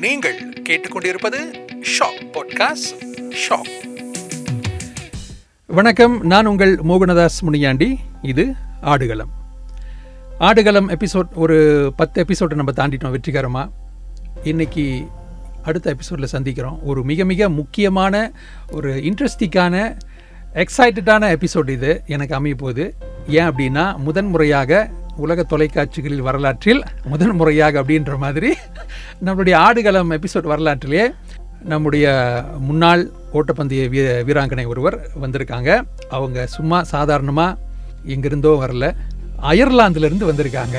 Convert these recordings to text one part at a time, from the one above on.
நீங்கள் கேட்டுக்கொண்டிருப்பது shock podcast shock. வணக்கம் நான் உங்கள் மோகனதாஸ் முனியாண்டி. இது ஆடுகளம். ஆடுகளம் எபிசோட் ஒரு பத்து எபிசோடு நம்ம தாண்டிட்டோம் வெற்றிகரமாக இன்னைக்கு அடுத்த எபிசோடில் சந்திக்கிறோம். ஒரு மிக மிக முக்கியமான ஒரு இன்ட்ரெஸ்டிங்கான எக்ஸைட்டடான எபிசோட் இது எனக்கு அமைய போகுது. ஏன் அப்படின்னா முதன் முறையாக உலக தொலைக்காட்சிகளில் வரலாற்றில் முதன் முறையாக அப்படின்ற மாதிரி நம்மளுடைய ஆடுகளம் எபிசோட் வரலாற்றிலே நம்முடைய முன்னாள் ஓட்டப்பந்தய வீ வீராங்கனை ஒருவர் வந்திருக்காங்க. அவங்க சும்மா சாதாரணமாக எங்கிருந்தோ வரல. அயர்லாந்துலேருந்து வந்திருக்காங்க.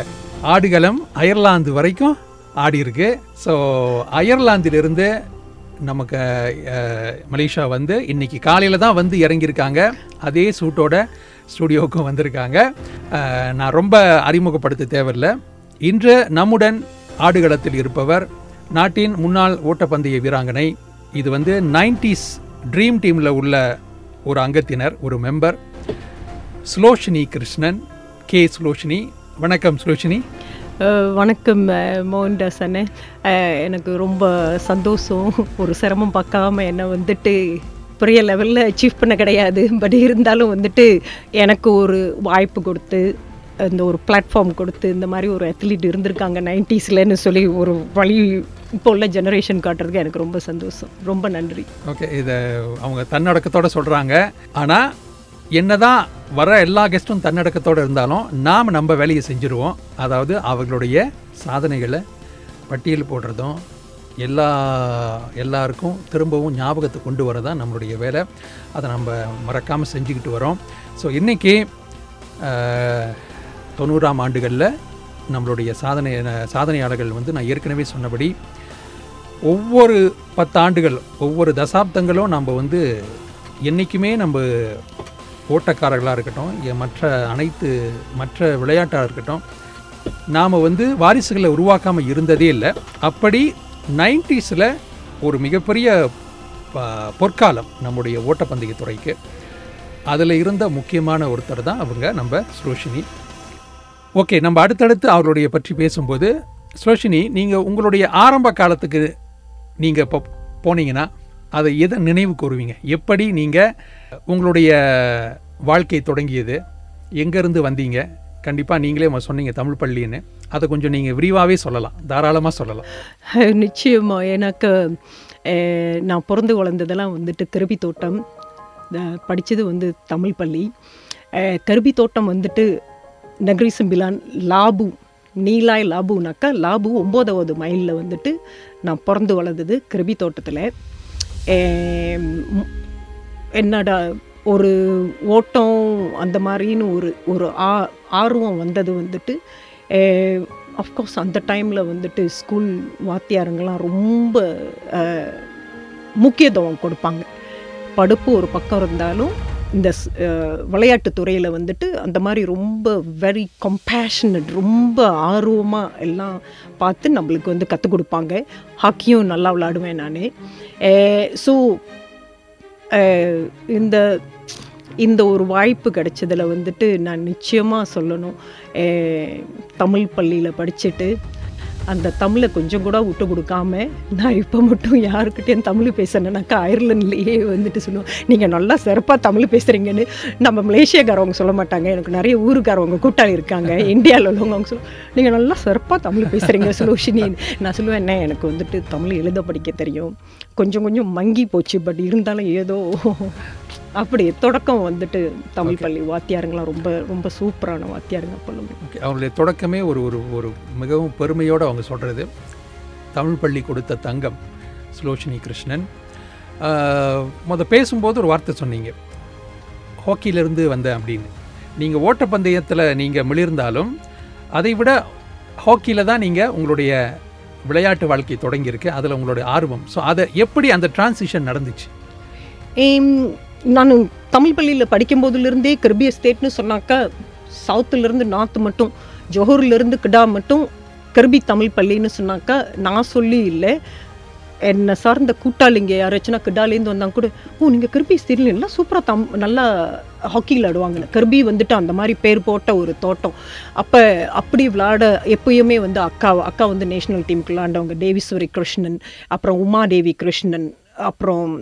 ஆடுகளம் அயர்லாந்து வரைக்கும் ஆடி இருக்கு. ஸோ அயர்லாந்திலிருந்து நமக்கு மலேசியா வந்து இன்னைக்கு காலையில் தான் வந்து இறங்கியிருக்காங்க. அதே சூட்டோட ஸ்டுடியோவுக்கும் வந்திருக்காங்க. நான் ரொம்ப அறிமுகப்படுத்த தேவையில்லை. இன்று நம்முடன் ஆடுகளத்தில் இருப்பவர் நாட்டின் முன்னாள் ஓட்டப்பந்தய வீராங்கனை இது வந்து நைன்டிஸ் ட்ரீம் டீமில் உள்ள ஒரு அங்கத்தினர் ஒரு மெம்பர் சுலோஷினி கிருஷ்ணன் கே சுலோஷினி. வணக்கம் சுலோஷினி. வணக்கம் அஹ் மோகன்தாஸ் எனக்கு ரொம்ப சந்தோஷம் ஒரு சிரமம் பார்க்காம என்னை வந்துட்டு பெரிய லெவலில் அச்சீவ் பண்ண கிடையாது. பட் இருந்தாலும் வந்துட்டு எனக்கு ஒரு வாய்ப்பு கொடுத்து இந்த ஒரு பிளாட்ஃபார்ம் கொடுத்து இந்த மாதிரி ஒரு அத்லீட் இருந்திருக்காங்க நைன்டிஸ்லன்னு சொல்லி ஒரு வழி இப்போ உள்ள ஜெனரேஷன் காட்டுறதுக்கு எனக்கு ரொம்ப சந்தோஷம். ரொம்ப நன்றி. ஓகே இதை அவங்க தன்னடக்கத்தோடு சொல்கிறாங்க ஆனால் என்னதான் வர எல்லா கெஸ்ட்டும் தன்னடக்கத்தோடு இருந்தாலும் நாம் நம்ம வேலையை செஞ்சுருவோம். அதாவது அவர்களுடைய சாதனைகளை பட்டியல் போடுறதும் எல்லா எல்லாருக்கும் திரும்பவும் ஞாபகத்தை கொண்டு வரதான் நம்மளுடைய வேலை. அதை நம்ம மறக்காமல் செஞ்சுக்கிட்டு வரோம். ஸோ இன்றைக்கி தொண்ணூறாம் ஆண்டுகளில் நம்மளுடைய சாதனை சாதனையாளர்கள் வந்து நான் ஏற்கனவே சொன்னபடி ஒவ்வொரு பத்தாண்டுகள் ஒவ்வொரு தசாப்தங்களும் நம்ம வந்து என்றைக்குமே நம்ம ஓட்டக்காரர்களாக இருக்கட்டும் மற்ற அனைத்து மற்ற விளையாட்டாக இருக்கட்டும் நாம் வந்து வாரிசுகளை உருவாக்காமல் இருந்ததே இல்லை. அப்படி நைன்டிஸில் ஒரு மிகப்பெரிய ப- பொற்காலம் நம்முடைய ஓட்டப்பந்தய துறைக்கு. அதில் இருந்த முக்கியமான ஒருத்தர் தான் அவங்க நம்ம சுரோஷினி. ஓகே நம்ம அடுத்தடுத்து அவர்களுடைய பற்றி பேசும்போது சுரோஷினி நீங்கள் உங்களுடைய ஆரம்ப காலத்துக்கு நீங்கள் இப்போ போனீங்கன்னா அதை எதை நினைவு கூறுவீங்க? எப்படி நீங்கள் உங்களுடைய வாழ்க்கை தொடங்கியது? எங்கேருந்து வந்தீங்க? கண்டிப்பாக நீங்களே சொன்னீங்க தமிழ் பள்ளின்னு. அதை கொஞ்சம் நீங்கள் விரிவாகவே சொல்லலாம். தாராளமாக சொல்லலாம். நிச்சயமாக எனக்கு நான் பிறந்து வளர்ந்ததெல்லாம் வந்துட்டு கருவி தோட்டம் படித்தது வந்து தமிழ் பள்ளி. கருபி கருவி தோட்டம் வந்துட்டு நகரி சிம்பிலான் லாபு நீலாய் லாபுனாக்கா லாபு ஒம்போதாவது மைலில் வந்துட்டு நான் பிறந்து வளர்ந்தது கிருபி தோட்டத்தில் என்னடா ஒரு ஓட்டம் அந்த மாதிரின்னு ஒரு ஒரு ஆ ஆர்வம் வந்தது வந்துட்டு அஃப்கோர்ஸ் அந்த டைமில் வந்துட்டு ஸ்கூல் வாத்தியாருங்கெல்லாம் ரொம்ப முக்கியத்துவம் கொடுப்பாங்க. படுப்பு ஒரு பக்கம் இருந்தாலும் இந்த விளையாட்டு துறையில் வந்துட்டு அந்த மாதிரி ரொம்ப வெரி கம்பேஷனட் ரொம்ப ஆர்வமாக எல்லாம் பார்த்து நம்மளுக்கு வந்து கற்றுக் கொடுப்பாங்க. ஹாக்கியும் நல்லா விளாடுவேன் நான். ஸோ இந்த இந்த ஒரு வாய்ப்பு கிடைச்சதில் வந்துட்டு நான் நிச்சயமாக சொல்லணும். தமிழ் பள்ளியில் படிச்சுட்டு அந்த தமிழை கொஞ்சம் கூட விட்டு கொடுக்காம நான் இப்போ மட்டும் யாருக்கிட்டேயும் தமிழ் பேசணுன்னாக்கா அயர்லாண்ட்லேயே வந்துட்டு சொல்லுவோம் நீங்கள் நல்லா சிறப்பாக தமிழ் பேசுகிறீங்கன்னு நம்ம மலேசியாக்காரவங்க சொல்ல மாட்டாங்க. எனக்கு நிறைய ஊருக்காரவங்க கூட்டாளி இருக்காங்க. இந்தியாவில் உள்ளவங்க அவங்க சொல்லுவோம் நீங்கள் நல்லா சிறப்பாக தமிழ் பேசுகிறீங்க சுலோஷினி. நான் சொல்லுவேன் என்ன எனக்கு வந்துட்டு தமிழ் எழுத படிக்க தெரியும். கொஞ்சம் கொஞ்சம் மங்கி போச்சு. பட் இருந்தாலும் ஏதோ அப்படி தொடக்கம் வந்துட்டு தமிழ் பள்ளி வாத்தியாருங்களாம் ரொம்ப ரொம்ப சூப்பரான வாத்தியாருங்க ஓகே அவங்களுடைய தொடக்கமே ஒரு ஒரு ஒரு மிகவும் பெருமையோடு அவங்க சொல்கிறது தமிழ் பள்ளி கொடுத்த தங்கம் சுலோஷினி கிருஷ்ணன். ஆஹ், முத பேசும்போது ஒரு வார்த்தை சொன்னீங்க. ஹாக்கியிலேருந்து வந்தேன் அப்படின்னு. நீங்கள் ஓட்டப்பந்தயத்தில் நீங்கள் மிளிர்ந்தாலும் அதை விட ஹாக்கியில் தான் நீங்கள் உங்களுடைய விளையாட்டு வாழ்க்கை தொடங்கியிருக்கு. அதில் உங்களுடைய ஆர்வம். ஸோ அதை எப்படி அந்த டிரான்சிஷன் நடந்துச்சு? நான் தமிழ் பள்ளியில் படிக்கும்போதுலேருந்தே கர்பிய ஸ்டேட்னு சொன்னாக்கா சவுத்துலேருந்து நார்த்து மட்டும் ஜொஹூர்லேருந்து கிடா மட்டும் கர்பி தமிழ் பள்ளின்னு சொன்னாக்கா நான் சொல்லி இல்லை. என்னை சார்ந்த கூட்டாளிங்க யாராச்சுன்னா கிடாலேருந்து வந்தாங்க கூட ஓ நீங்கள் கிருபி ஸ்டேட்ல எல்லாம் சூப்பராக தம் நல்லா ஹாக்கி விளையாடுவாங்க கர்பி வந்துட்டு அந்த மாதிரி பேர் போட்ட ஒரு தோட்டம். அப்போ அப்படி விளையாட எப்பயுமே வந்து அக்கா அக்கா வந்து நேஷனல் டீமுக்கு விளாண்டவங்க தேவிஸ்வரி கிருஷ்ணன் அப்புறம் உமா தேவி கிருஷ்ணன் அப்புறம்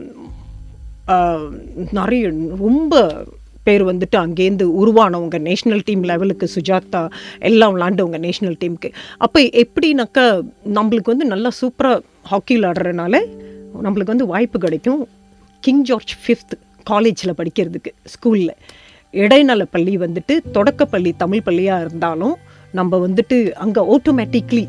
நிறைய ரொம்ப பேர் வந்துட்டு அங்கேருந்து உருவானவங்க நேஷ்னல் டீம் லெவலுக்கு சுஜாதா எல்லாம் விளாண்டவங்க நேஷ்னல் டீமுக்கு அப்போ எப்படின்னாக்கா நம்மளுக்கு வந்து நல்லா சூப்பராக ஹாக்கி விளாடுறதுனால நம்மளுக்கு வந்து வாய்ப்பு கிடைக்கும். கிங் ஜார்ஜ் ஃபிஃப்த் காலேஜில் படிக்கிறதுக்கு ஸ்கூலில் இடைநல பள்ளி வந்துட்டு தொடக்கப்பள்ளி தமிழ் பள்ளியாக இருந்தாலும் நம்ம வந்துட்டு அங்கே ஆட்டோமேட்டிக்லி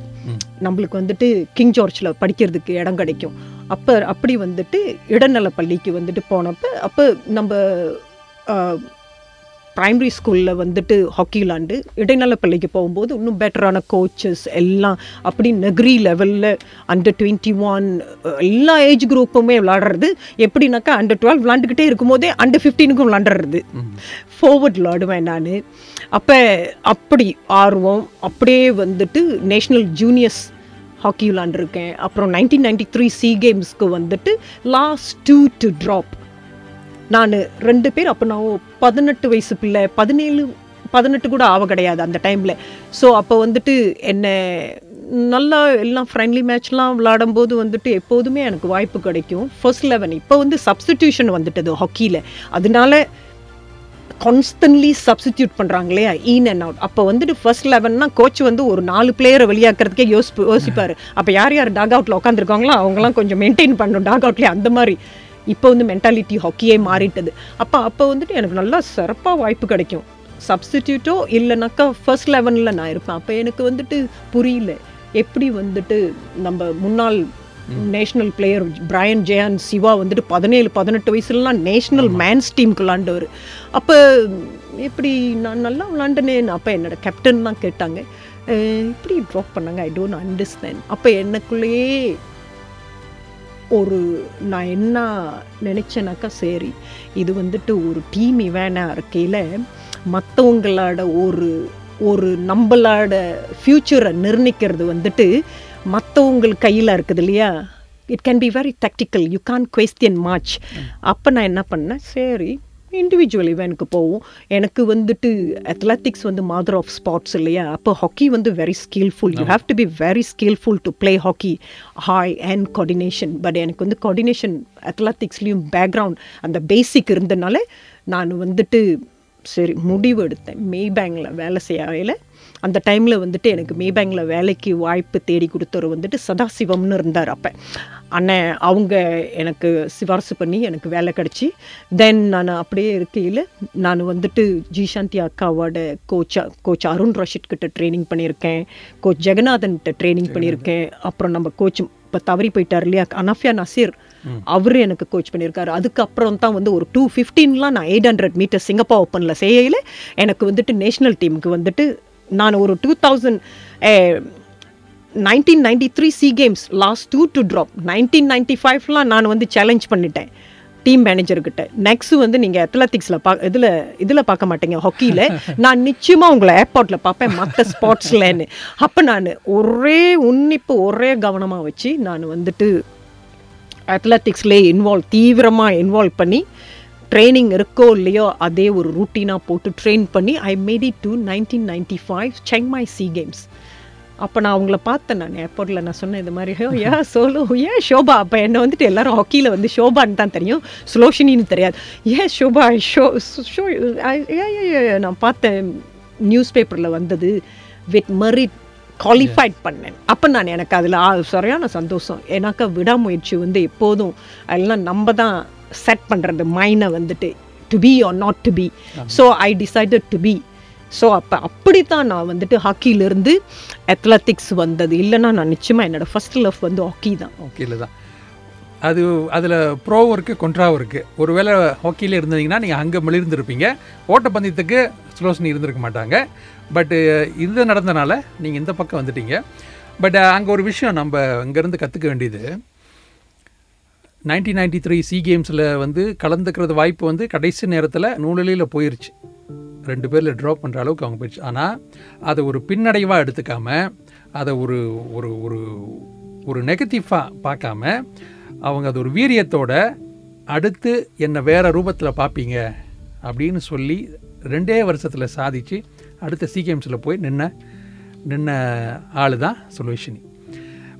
நம்மளுக்கு வந்துட்டு கிங் ஜார்ஜில் படிக்கிறதுக்கு இடம் கிடைக்கும். அப்போ அப்படி வந்துட்டு இடைநல பள்ளிக்கு வந்துட்டு போனப்போ அப்போ நம்ம ப்ரைமரி ஸ்கூலில் வந்துட்டு ஹாக்கி விளாண்டு இடைநல பள்ளிக்கு போகும்போது இன்னும் பெட்டரான கோச்சஸ் எல்லாம் அப்படி நெக்ரி லெவலில் அண்டர் டுவெண்ட்டி ஒன் எல்லா ஏஜ் குரூப்புமே விளாடுறது. எப்படின்னாக்கா அண்டர் டுவெல் விளாண்டுக்கிட்டே இருக்கும்போதே அண்டர் ஃபிஃப்டீனுக்கும் விளாண்டுறது. ஃபார்வர்ட் விளாடுவேன் நான். அப்போ அப்படி ஆர்வம் அப்படியே வந்துட்டு நேஷ்னல் ஜூனியர்ஸ் ஹாக்கி விளாண்டுருக்கேன் அப்புறம் நைன்டீன் நைன்டி த்ரீ சி கேம்ஸ்க்கு வந்துட்டு லாஸ்ட் டூ டு ட்ராப் நான் ரெண்டு பேர் அப்போ நான் பதினெட்டு வயசு பிள்ளை. பதினேழு பதினெட்டு கூட ஆவ கிடையாது அந்த டைமில் ஸோ அப்போ வந்துட்டு என்னை நல்லா எல்லாம் ஃப்ரெண்ட்லி மேட்ச்லாம் விளாடும் போது வந்துட்டு எப்போதுமே எனக்கு வாய்ப்பு கிடைக்கும். ஃபர்ஸ்ட் லெவன் இப்போ வந்து சப்ஸ்டிடியூஷன் வந்துட்டது ஹாக்கியில் அதனால கான்ஸ்டன்ட்லி சப்ஸ்டியூட் பண்ணுறாங்க இல்லையா இன் அண்ட் அவுட் அப்போ வந்துட்டு ஃபர்ஸ்ட் லெவன்னா கோச் வந்து ஒரு நாலு பிளேயரை வெளியாக்குறதுக்கே யோசிப்பு யோசிப்பார். அப்போ யார் யார் டாக் அவுட்டில் உட்காந்துருக்காங்களோ அவங்களாம் கொஞ்சம் மெயின்டைன் பண்ணணும் டாக் அவுட்லேயே அந்த மாதிரி. இப்போ வந்து மென்டாலிட்டி ஹாக்கியே மாறிட்டது. அப்போ அப்போ வந்துட்டு எனக்கு நல்லா சிறப்பாக வாய்ப்பு கிடைக்கும். சப்ஸ்டிடியூட்டோ இல்லைனாக்கா ஃபர்ஸ்ட் லெவனில் நான் இருப்பேன். அப்போ எனக்கு வந்துட்டு புரியல. எப்படி வந்துட்டு நம்ம முன்னாள் national player Brian Jayan Siva வந்துட்டு பதினேழு பதினெட்டு வயசுலலாம் நேஷனல் மேன்ஸ் டீமுக்கு விளாண்டவர். அப்போ எப்படி நான் நல்லா விளாண்டனேன்னு அப்போ என்னோட கேப்டன் தான் கேட்டாங்க. "அஹ், இப்படி ட்ராப் பண்ணாங்க ஐ டோன்ட் அண்டர்ஸ்டாண்ட் அப்போ எனக்குள்ளேயே ஒரு நான் என்ன நினச்சேனாக்கா சரி இது வந்துட்டு ஒரு டீம் இவேனாக இருக்கையில் மற்றவங்களோட ஒரு ஒரு நம்மளோட ஃப்யூச்சரை நிர்ணயிக்கிறது வந்துட்டு மற்றவங்கள் கையில் இருக்குது இல்லையா? It can be very tactical. You can question much அப்போ நான் என்ன பண்ணேன்? சரி இண்டிவிஜுவல் இவனுக்கு போவோம். எனக்கு வந்துட்டு அத்லெட்டிக்ஸ் வந்து மதர் ஆஃப் ஸ்பார்ட்ஸ் இல்லையா? அப்போ ஹாக்கி வந்து very skilful you have to be very skilful to play hockey hi and coordination but எனக்கு வந்து கோஆர்டினேஷன் அத்லெட்டிக்ஸ்லேயும் பேக்ரவுண்ட் அந்த பேசிக் இருந்தனால நான் வந்துட்டு சரி முடிவு எடுத்தேன். மே பேங்கில் வேலை செய்யல அந்த டைமில் வந்துட்டு எனக்கு மே பேங்கில் வேலைக்கு வாய்ப்பு தேடி கொடுத்தவர் வந்துட்டு சதாசிவம்னு இருந்தார் அப்போ. அண்ணன் அவங்க எனக்கு சிபாரிசு பண்ணி எனக்கு வேலை கிடச்சி. தென் நான் அப்படியே இருக்கையில் நான் வந்துட்டு ஜிசாந்தி அக்காவோட கோச்சா கோச் அருண் ரஷித் கிட்ட ட்ரைனிங் பண்ணியிருக்கேன். கோச் ஜெகநாதன்கிட்ட ட்ரைனிங் பண்ணியிருக்கேன். அப்புறம் நம்ம கோச் இப்போ தவறி போயிட்டார் இல்லையா? அனஃபியா நசீர் அவர் எனக்கு கோச் பண்ணியிருக்காரு. அதுக்கப்புறம் தான் வந்து ஒரு டூ ஃபிஃப்டீன்லாம் நான் எயிட் ஹண்ட்ரட் மீட்டர் சிங்கப்பூர் ஓப்பனில் செய்யல எனக்கு வந்துட்டு நேஷ்னல் டீமுக்கு வந்துட்டு நான் ஒரு two thousand nineteen ninety three SEA Games last two to drop nineteen ninety ஃபைவ்லாம் நான் வந்து சேலஞ்ச் பண்ணிட்டேன். டீம் மேனேஜர்கிட்ட நெக்ஸ்ட் வந்து நீங்கள் அத்லெட்டிக்ஸில் பா இதில் இதில் பார்க்க மாட்டீங்க ஹாக்கியில் நான் நிச்சயமாக உங்களை ஏர்போர்ட்டில் பார்ப்பேன் மற்ற ஸ்போர்ட்ஸ்லன்னு அப்போ நான் ஒரே உன்னிப்பு ஒரே கவனமாக வச்சு நான் வந்துட்டு அத்லெட்டிக்ஸ்லேயே இன்வால்வ் தீவிரமாக இன்வால்வ் பண்ணி ட்ரைனிங் இருக்கோ இல்லையோ அதே ஒரு ரூட்டீனாக போட்டு ட்ரெயின் பண்ணி I made it to nineteen ninety five Chiang Mai SEA Games அப்போ நான் அவங்கள பார்த்தேன் நான் ஏர்போர்ட்டில் நான் சொன்னேன் இது மாதிரி "ஹோ, யா சோலோ ஏன் ஷோபா? அப்போ என்னை வந்துட்டு எல்லாரும் ஹாக்கியில் வந்து ஷோபான்னு தான் தெரியும் ஸ்லோஷினின்னு தெரியாது. ஏன் ஷோபா? ஷோ ஷோ yeah, நான் பார்த்தேன் நியூஸ் பேப்பரில் வந்தது வித் மரிட் குவாலிஃபைட் பண்ணேன். அப்போ நான் எனக்கு அதில் சரியான சந்தோஷம். ஏன்னாக்கா விடாமுயற்சி வந்து எப்போதும் எல்லாம் நம்ம தான் செட் பண்ணுறது மைனை வந்துட்டு to be or not to be so I decided to be so அப்போ அப்படி தான் நான் வந்துட்டு ஹாக்கியிலேருந்து அத்லெட்டிக்ஸ் வந்தது. இல்லைன்னா நான் நிச்சயமாக என்னோட ஃபர்ஸ்ட் லவ் வந்து ஹாக்கி தான். ஹாக்கியில் தான். அது அதில் ப்ரோவும் இருக்குது கொன்ட்ராவும் இருக்குது ஒருவேளை ஹாக்கியில் இருந்தீங்கன்னா நீங்கள் அங்கே மிளிர்ந்துருப்பீங்க. ஓட்டப்பந்தயத்துக்கு சுலோசனி இருந்திருக்க மாட்டாங்க. பட்டு இது நடந்தனால நீங்கள் இந்த பக்கம் வந்துட்டீங்க. பட் அங்கே ஒரு விஷயம் நம்ம இங்கேருந்து கற்றுக்க வேண்டியது நைன்டீன் நைன்டி த்ரீ சி கேம்ஸில் வந்து கலந்துக்கிறது வாய்ப்பு வந்து கடைசி நேரத்தில் நூலிலையில் போயிருச்சு. ரெண்டு பேரில் ட்ராப் பண்ணுற அளவுக்கு அவங்க போயிடுச்சு ஆனால் அதை ஒரு பின்னடைவாக எடுத்துக்காம அதை ஒரு ஒரு ஒரு ஒரு நெகட்டிவாக பார்க்காம அவங்க அது ஒரு வீரியத்தோட அடுத்து என்னை வேறு ரூபத்தில் பார்ப்பீங்க அப்படின்னு சொல்லி ரெண்டே வருஷத்தில் சாதிச்சு அடுத்த சி கேம்ஸில் போய் நின்ன நின்ன ஆள் தான் சுலோஷினி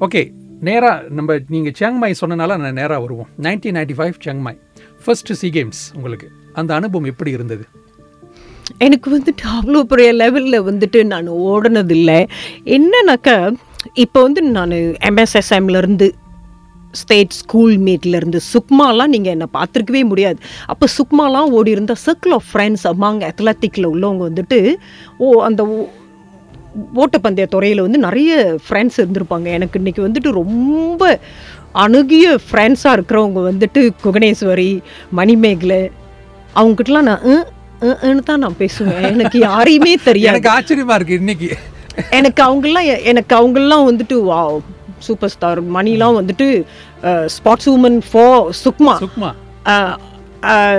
ஓகே நேராக நம்ம நீங்கள் சியாங்மாய் சொன்னனால நான் நேராக வருவோம். Nineteen ninety five Chiang Mai first SEA Games உங்களுக்கு. அந்த அனுபவம் எப்படி இருந்தது? எனக்கு வந்துட்டு அவ்வளோ பெரிய லெவலில் வந்துட்டு நான் ஓடினதில்லை. என்னன்னாக்கா இப்போ வந்து நான் எம்எஸ்எஸ்எம்லேருந்து ஸ்டேட் ஸ்கூல் மீட்லேருந்து சுக்மாலாம் நீங்கள் என்னை பார்த்துருக்கவே முடியாது. அப்போ சுக்மாலாம் ஓடி இருந்த சர்க்கிள் ஆஃப் ஃப்ரெண்ட்ஸ் அம்மாங்க அத்லட்டிக்கில் உள்ளவங்க வந்துட்டு ஓ அந்த ஓ- ஓட்டப்பந்தய துறையில் வந்து நிறைய ஃப்ரெண்ட்ஸ் இருந்திருப்பாங்க. எனக்கு இன்னைக்கு வந்துட்டு ரொம்ப அணுகிய ஃப்ரெண்ட்ஸாக இருக்கிறவங்க வந்துட்டு குகணேஸ்வரி மணிமேகலை. அவங்ககிட்டலாம் நான் "ம், ம், ம்னு தான் நான் பேசுவேன். எனக்கு யாரையுமே தெரியாது. எனக்கு ஆச்சரியமா இருக்கு இன்னைக்கு. எனக்கு அவங்கெல்லாம் எனக்கு அவங்கெல்லாம் வந்துட்டு வா சூப்பர் ஸ்டார் மணிலாம் வந்துட்டு ஸ்பாட்ஸ் உமன் ஃபோ சுக்மா. சுக்மா.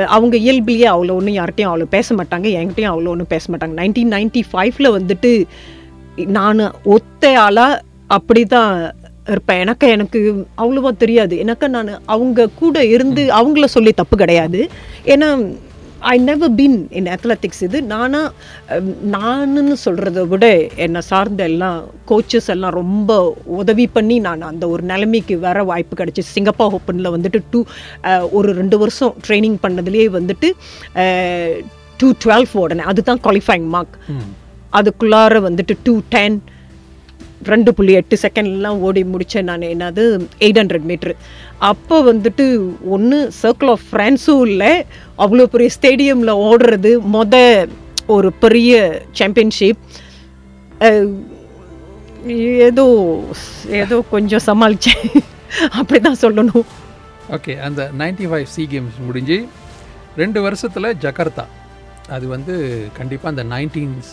அவங்க இயல்பிலேயே அவ்வளோ ஒன்றும் யார்கிட்டையும் அவ்வளோ பேச மாட்டாங்க. என்கிட்டயும் அவ்வளோ ஒன்றும் பேச மாட்டாங்க. நைன்டீன் நைன்டி ஃபைவ்ல வந்துட்டு நான் ஒத்தையால் ஆளாக அப்படி தான் இருப்பேன். எனக்கு எனக்கு அவ்வளோவா தெரியாது. எனக்கு நான் அவங்க கூட இருந்து அவங்கள சொல்லி தப்பு கிடையாது. ஏன்னா I never been in athletics இது. நானாக நானுன்னு சொல்கிறத விட என்னை சார்ந்த எல்லாம் கோச்சஸ் எல்லாம் ரொம்ப உதவி பண்ணி நான் அந்த ஒரு நிலைமைக்கு வர வாய்ப்பு கிடச்சி. சிங்கப்பூர் ஓப்பனில் வந்துட்டு டூ ஒரு ரெண்டு வருஷம் ட்ரைனிங் பண்ணதுலேயே வந்துட்டு டூ டுவெல் உடனே அதுதான் குவாலிஃபைங் மார்க் அதுக்குள்ளார வந்துட்டு டூ டென் ரெண்டு புள்ளி எட்டு செகண்ட்லாம் ஓடி முடித்தேன் நான். என்னது? எயிட் ஹண்ட்ரட் மீட்ரு அப்போ வந்துட்டு ஒன்று சர்க்கிள் ஆஃப் ஃப்ரெண்ட்ஸும் இல்லை அவ்வளோ பெரிய ஸ்டேடியமில் ஓடுறது மொத ஒரு பெரிய சாம்பியன்ஷிப் ஏதோ ஏதோ கொஞ்சம் சமாளித்தேன் அப்படி தான் சொல்லணும். ஓகே அந்த நைன்டி ஃபைவ் சி கேம்ஸ் முடிஞ்சு ரெண்டு வருஷத்தில் ஜகர்த்தா. அது வந்து கண்டிப்பாக அந்த நைன்டீன்ஸ்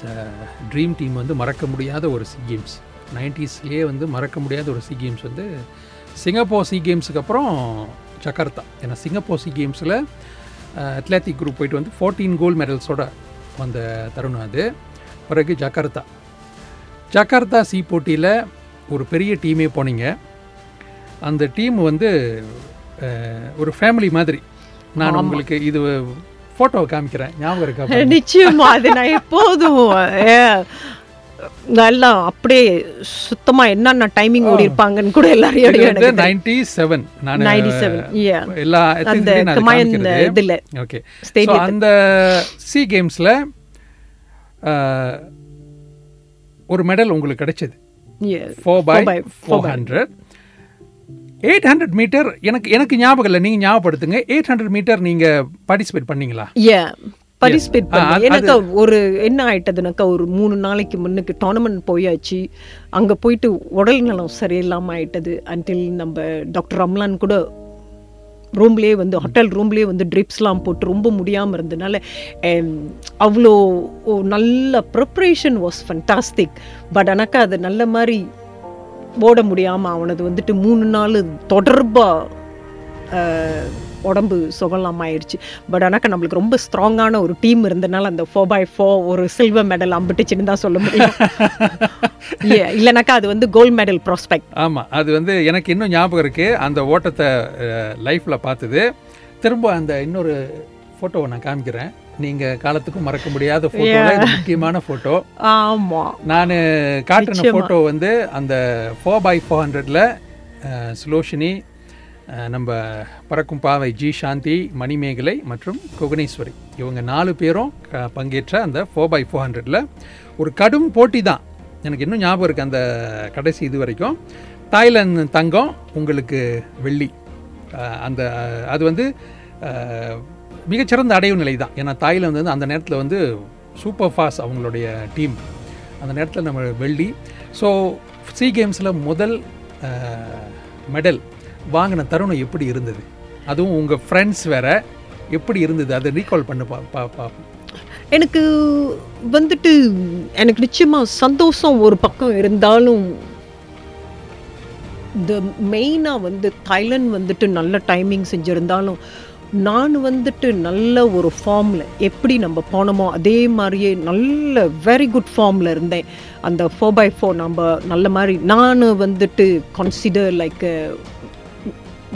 ட்ரீம் டீம் வந்து மறக்க முடியாத ஒரு சி கேம்ஸ் நைன்டிஸ்லேயே வந்து மறக்க முடியாத ஒரு சி கேம்ஸ் வந்து சிங்கப்பூர் சி கேம்ஸுக்கு அப்புறம் ஜகார்த்தா. ஏன்னா சிங்கப்பூர் சி கேம்ஸில் அத்லெட்டிக் குரூப் போயிட்டு வந்து ஃபோர்டீன் கோல்ட் மெடல்ஸோட வந்த தருணம் அது. பிறகு ஜகார்த்தா. ஜகார்த்தா சி போட்டியில் ஒரு பெரிய டீமே போனீங்க. அந்த டீம் வந்து ஒரு ஃபேமிலி மாதிரி. நான் உங்களுக்கு இது ஃபோட்டோவை காமிக்கிறேன் ஞாபகம் இருக்கா. நிச்சயமா அது நான் எப்போதும் நல்லா அப்படியே சுத்தமா என்னென்ன டைமிங் ஓடி இருப்பாங்கன்னு கூட எனக்கு நைன்டி செவன் நான் 97, yeah. எல்லா. இதுல ஓகே. அந்த சி கேம்ஸில் ஒரு மெடல் உங்களுக்கு கிடைச்சது. Four by Four by- four four. Hundred eight hundred metre எனக்கு எனக்கு ஞாபகம் இல்லை. நீங்கள் ஞாபகப்படுத்துங்க. எயிட் ஹண்ட்ரட் மீட்டர் நீங்கள் பார்ட்டிசிபேட் பண்ணீங்களா? Participate ஆ, பண்ணேன். எனக்கு ஒரு என்ன ஆயிட்டதுனாக்கா ஒரு மூணு நாளைக்கு முன்னுக்கு டோர்னமெண்ட் போயாச்சு. அங்க போயிட்டு உடல் நலம் சரியில்லாம ஆயிட்டது அன்டில் நம்ம டாக்டர் ரம்லான் கூட ரூம்லேயே வந்து ஹோட்டல் ரூம்லேயே வந்து ட்ரிப்ஸ்லாம் போட்டு ரொம்ப முடியாமல் இருந்ததுனால அவ்வளோ நல்ல ப்ரிப்ரேஷன் வாஸ் ஃபண்டாஸ்டிக் பட் ஆனாக்கா அது நல்ல மாதிரி ஓட முடியாமல் அவனது வந்துட்டு மூணு நாள் தொடர்பாக உடம்பு சுகலாம் ஆயிடுச்சு. பட் ஆனாக்கா நம்மளுக்கு ரொம்ப ஸ்ட்ராங்கான ஒரு டீம் இருந்தனால அந்த ஃபோர் பை ஃபோர் ஒரு சில்வர் மெடல் அம்பிட்டுச்சுன்னு தான் சொல்ல முடியும். இல்லைனாக்கா அது வந்து கோல்ட் மெடல் ப்ராஸ்பெக்ட் ஆமாம் அது வந்து எனக்கு இன்னும் ஞாபகம் இருக்குது அந்த ஓட்டத்தை லைஃப்பில் பார்த்தது. திரும்ப அந்த இன்னொரு ஃபோட்டோவை நான் காமிக்கிறேன். நீங்கள் காலத்துக்கும் மறக்க முடியாத ஃபோட்டோ முக்கியமான ஃபோட்டோ ஆமா. நான் காட்டுன. ஃபோட்டோ வந்து அந்த ஃபோர் பை ஃபோர் ஹண்ட்ரடில் சுலோஷினி நம்ம பறக்கும் பாவை ஜி சாந்தி மணிமேகலை மற்றும் குகனேஸ்வரி. இவங்க நாலு பேரும் பங்கேற்ற அந்த ஃபோர் பை ஃபோர் ஹண்ட்ரடில் ஒரு கடும் போட்டி தான். எனக்கு இன்னும் ஞாபகம் இருக்குது அந்த கடைசி இது வரைக்கும். தாய்லாந்து தங்கம் உங்களுக்கு வெள்ளி. அந்த அது வந்து மிகச்சிறந்த அடைவு நிலை தான் ஏன்னா தாய்லாந்து வந்து அந்த நேரத்தில் வந்து சூப்பர் ஃபாஸ்ட் அவங்களுடைய டீம் அந்த நேரத்தில் நம்ம வெள்ளி. ஸோ சி கேம்ஸில் முதல் மெடல் வாங்கின தருணம் எப்படி இருந்தது? அதுவும் உங்கள் ஃப்ரெண்ட்ஸ் வேற எப்படி இருந்தது? அதை ரீகால் பண்ண பா பா பார்ப்போம் எனக்கு வந்துட்டு எனக்கு நிச்சயமாக சந்தோஷம் ஒரு பக்கம் இருந்தாலும் இந்த மெயினாக வந்து தைலண்ட் வந்துட்டு நல்ல டைமிங் செஞ்சுருந்தாலும் நான் வந்துட்டு நல்ல ஒரு ஃபார்மில் எப்படி நம்ம போனோமோ அதே மாதிரியே நல்ல வெரி குட் ஃபார்மில் இருந்தேன். அந்த ஃபோர் பை ஃபோர் நம்ம நல்ல மாதிரி நான் வந்துட்டு கன்சிடர் லைக்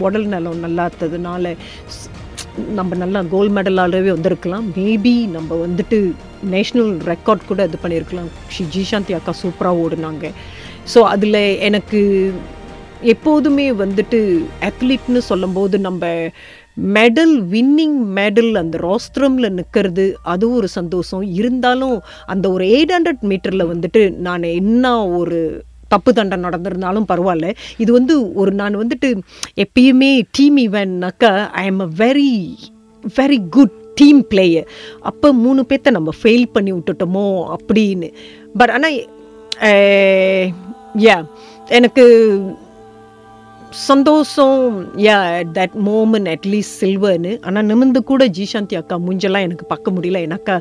உடல் நலம் நல்லா இருந்ததுனால நம்ம நல்லா கோல்ட் மெடலாகவே வந்திருக்கலாம். மேபி நம்ம வந்துட்டு நேஷ்னல் ரெக்கார்ட் கூட இது பண்ணியிருக்கலாம் ஷி ஜிஷாந்தி அக்கா சூப்பராக ஓடுனாங்க. ஸோ அதில் எனக்கு எப்போதுமே வந்துட்டு அத்லீட்னு சொல்லும்போது நம்ம மெடல் வின்னிங் மெடல் அந்த ரோஸ்திரமில் நிற்கிறது அது ஒரு சந்தோஷம். இருந்தாலும் அந்த ஒரு எயிட் ஹண்ட்ரட் மீட்டரில் வந்துட்டு நான் என்ன ஒரு தப்பு தண்டை நடந்திருந்தாலும் பரவாயில்ல. இது வந்து ஒரு நான் வந்துட்டு எப்பயுமே team ஈவெண்ட்னாக்கா I am a very very good team player அப்போ மூணு பேர்த்த நம்ம ஃபெயில் பண்ணி விட்டுட்டோமோ அப்படின்னு. பட் ஆனால் யா எனக்கு சந்தோஷம் yeah that moment at least சில்வர்னு ஆனால் நிமிந்து கூட ஜிசாந்தி அக்கா மூஞ்செல்லாம் எனக்கு பார்க்க முடியல. எனக்கா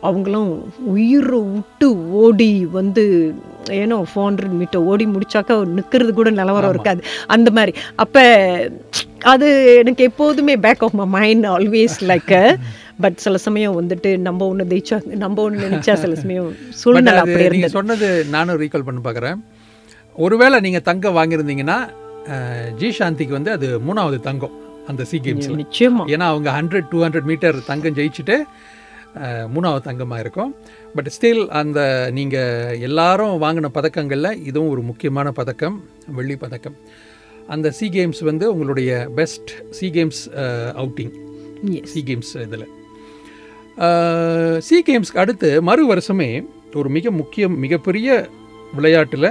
அவங்களும் உயிரை விட்டு ஓடி வந்து ஏன்னோ ஃபோர் ஹண்ட்ரட் மீட்டர் ஓடி முடிச்சாக்கா நிற்கிறது கூட நிலவரம் இருக்காது. அந்த மாதிரி. அப்போ அது எனக்கு எப்போதுமே back of my mind always like but சில சமயம் வந்துட்டு நம்ம ஒன்று ஜெயிச்சா நம்ம ஒன்று நினைச்சா சில சமயம் சூழ்நிலை அப்படி சொன்னது நானும் ரீகால் பண்ணி பார்க்குறேன். ஒருவேளை நீங்க தங்கம் வாங்கியிருந்தீங்கன்னா ஜி சாந்திக்கு வந்து அது மூணாவது தங்கம் அந்த சி கேம்ஸ்ல நிச்சயமா. ஏன்னா அவங்க ஹண்ட்ரட் டூ ஹண்ட்ரட் மீட்டர் தங்கம் ஜெயிச்சுட்டு மூணாவது தங்கமாக இருக்கும். பட் ஸ்டில் அந்த நீங்கள் எல்லாரும் வாங்கின பதக்கங்களில் இதுவும் ஒரு முக்கியமான பதக்கம் வெள்ளி பதக்கம். அந்த சி கேம்ஸ் வந்து உங்களுடைய best SEA Games outing SEA Games இதில். சி கேம்ஸ்க்கு அடுத்து மறு வருஷமே ஒரு மிக முக்கிய மிகப்பெரிய விளையாட்டில்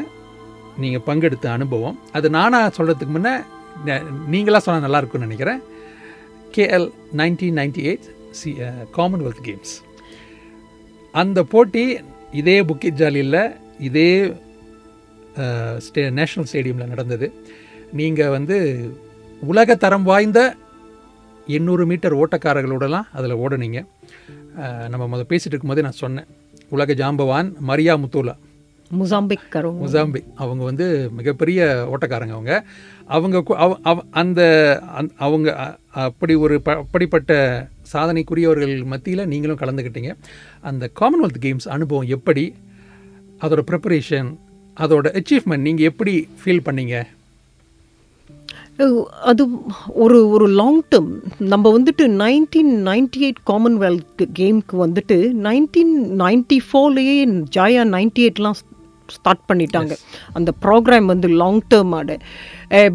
நீங்கள் பங்கெடுத்த அனுபவம். அது நானாக சொல்கிறதுக்கு முன்னே நீங்களாக சொன்னால் நல்லாயிருக்கும்னு நினைக்கிறேன். KL nineteen ninety eight SEA Commonwealth Games அந்த போட்டி இதே புக்கிட் ஜாலியில் இதே ஸ்டே நேஷ்னல் ஸ்டேடியமில் நடந்தது. நீங்கள் வந்து உலக தரம் வாய்ந்த எண்ணூறு மீட்டர் ஓட்டக்காரர்களோடலாம் அதில் ஓடுனீங்க. நம்ம முதல் பேசிகிட்டு இருக்கும்போதே நான் சொன்னேன். உலக ஜாம்பவான் மரியா முத்தூலா. முசாம்பிக் கரும். முசாம்பி அவங்க வந்து மிகப்பெரிய ஓட்டக்காரங்க அவங்க. அவங்க அந்த அவங்க அப்படி ஒரு ப அப்படிப்பட்ட சாதனைக்குரியவர்கள் மத்தியில் நீங்களும் கலந்துக்கிட்டீங்க அந்த காமன்வெல்த் கேம்ஸ் அனுபவம் எப்படி? அதோட ப்ரிப்பரேஷன் அதோட அச்சீவ்மெண்ட் நீங்கள் எப்படி ஃபீல் பண்ணீங்க? அது ஒரு ஒரு லாங் டேர்ம் நம்ம வந்துட்டு நைன்டீன் நைன்டி எயிட் காமன்வெல்த் கேம்க்கு வந்துட்டு நைன்டீன் நைன்டி ஃபோர்லேயே ஜாயா நைன்டி எயிட்லாம் ஸ்டார்ட் பண்ணிட்டாங்க. அந்த ப்ரோக்ராம் வந்து லாங் டேர்ம் ஆட.